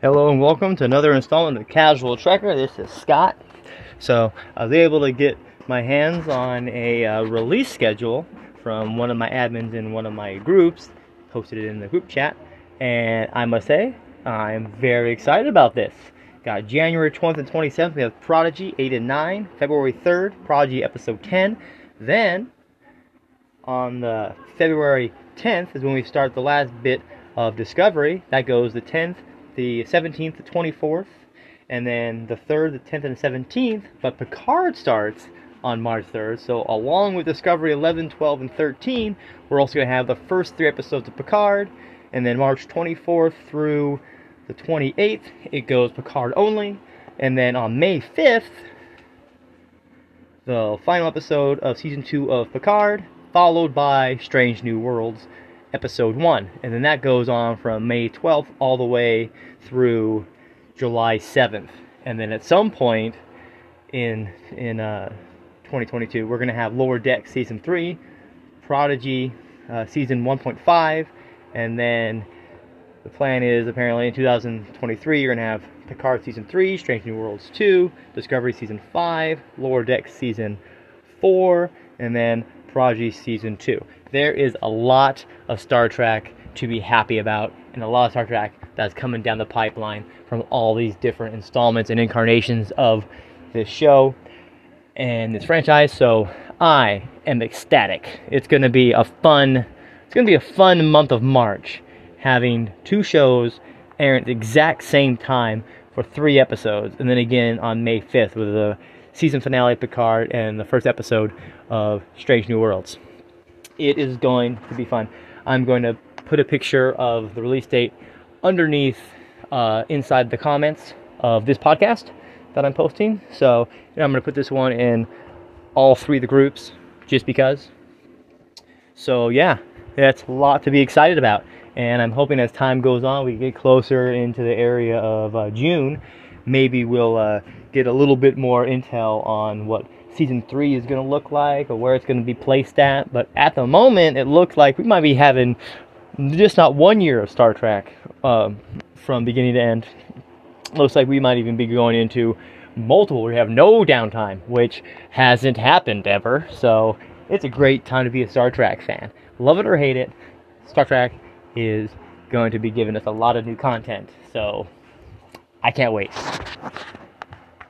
Hello and welcome to another installment of Casual Trekker. This is Scott. So I was able to get my hands on a uh, release schedule from one of my admins in one of my groups, posted it in the group chat, and I must say I'm very excited about this. Got January 20th and 27th. We have Prodigy 8 and 9. February 3rd, Prodigy episode 10. Then on the February 10th is when we start the last bit of Discovery. That goes the 10th the 17th, the 24th, and then the 3rd, the 10th, and the 17th. But Picard starts on March 3rd. So, along with Discovery 11, 12, and 13, we're also going to have the first three episodes of Picard. And then March 24th through the 28th, it goes Picard only. And then on May 5th, the final episode of season 2 of Picard, followed by Strange New Worlds episode 1. And then that goes on from May 12th all the way through July 7th. And then at some point in in uh, 2022, we're going to have Lower Deck season 3, Prodigy uh, season 1.5, and then the plan is apparently in 2023 you're going to have Picard season 3, Strange New Worlds 2, Discovery season 5, Lower Deck season 4, and then Prodigy season 2 there is a lot of Star Trek to be happy about, and a lot of Star Trek that's coming down the pipeline from all these different installments and incarnations of this show and this franchise. So I am ecstatic. It's going to be a fun. It's going to be a fun month of March, having two shows air at the exact same time for three episodes, and then again on May 5th with the season finale of Picard and the first episode of Strange New Worlds it is going to be fun. I'm going to put a picture of the release date underneath uh, inside the comments of this podcast that I'm posting. So I'm going to put this one in all three of the groups just because. So yeah, that's a lot to be excited about. And I'm hoping as time goes on, we get closer into the area of uh, June, maybe we'll uh, get a little bit more intel on what season three is going to look like or where it's going to be placed at. But at the moment, it looks like we might be having just not one year of Star Trek um, from beginning to end. Looks like we might even be going into multiple. We have no downtime, which hasn't happened ever. So it's a great time to be a Star Trek fan. Love it or hate it, Star Trek is going to be giving us a lot of new content. So I can't wait.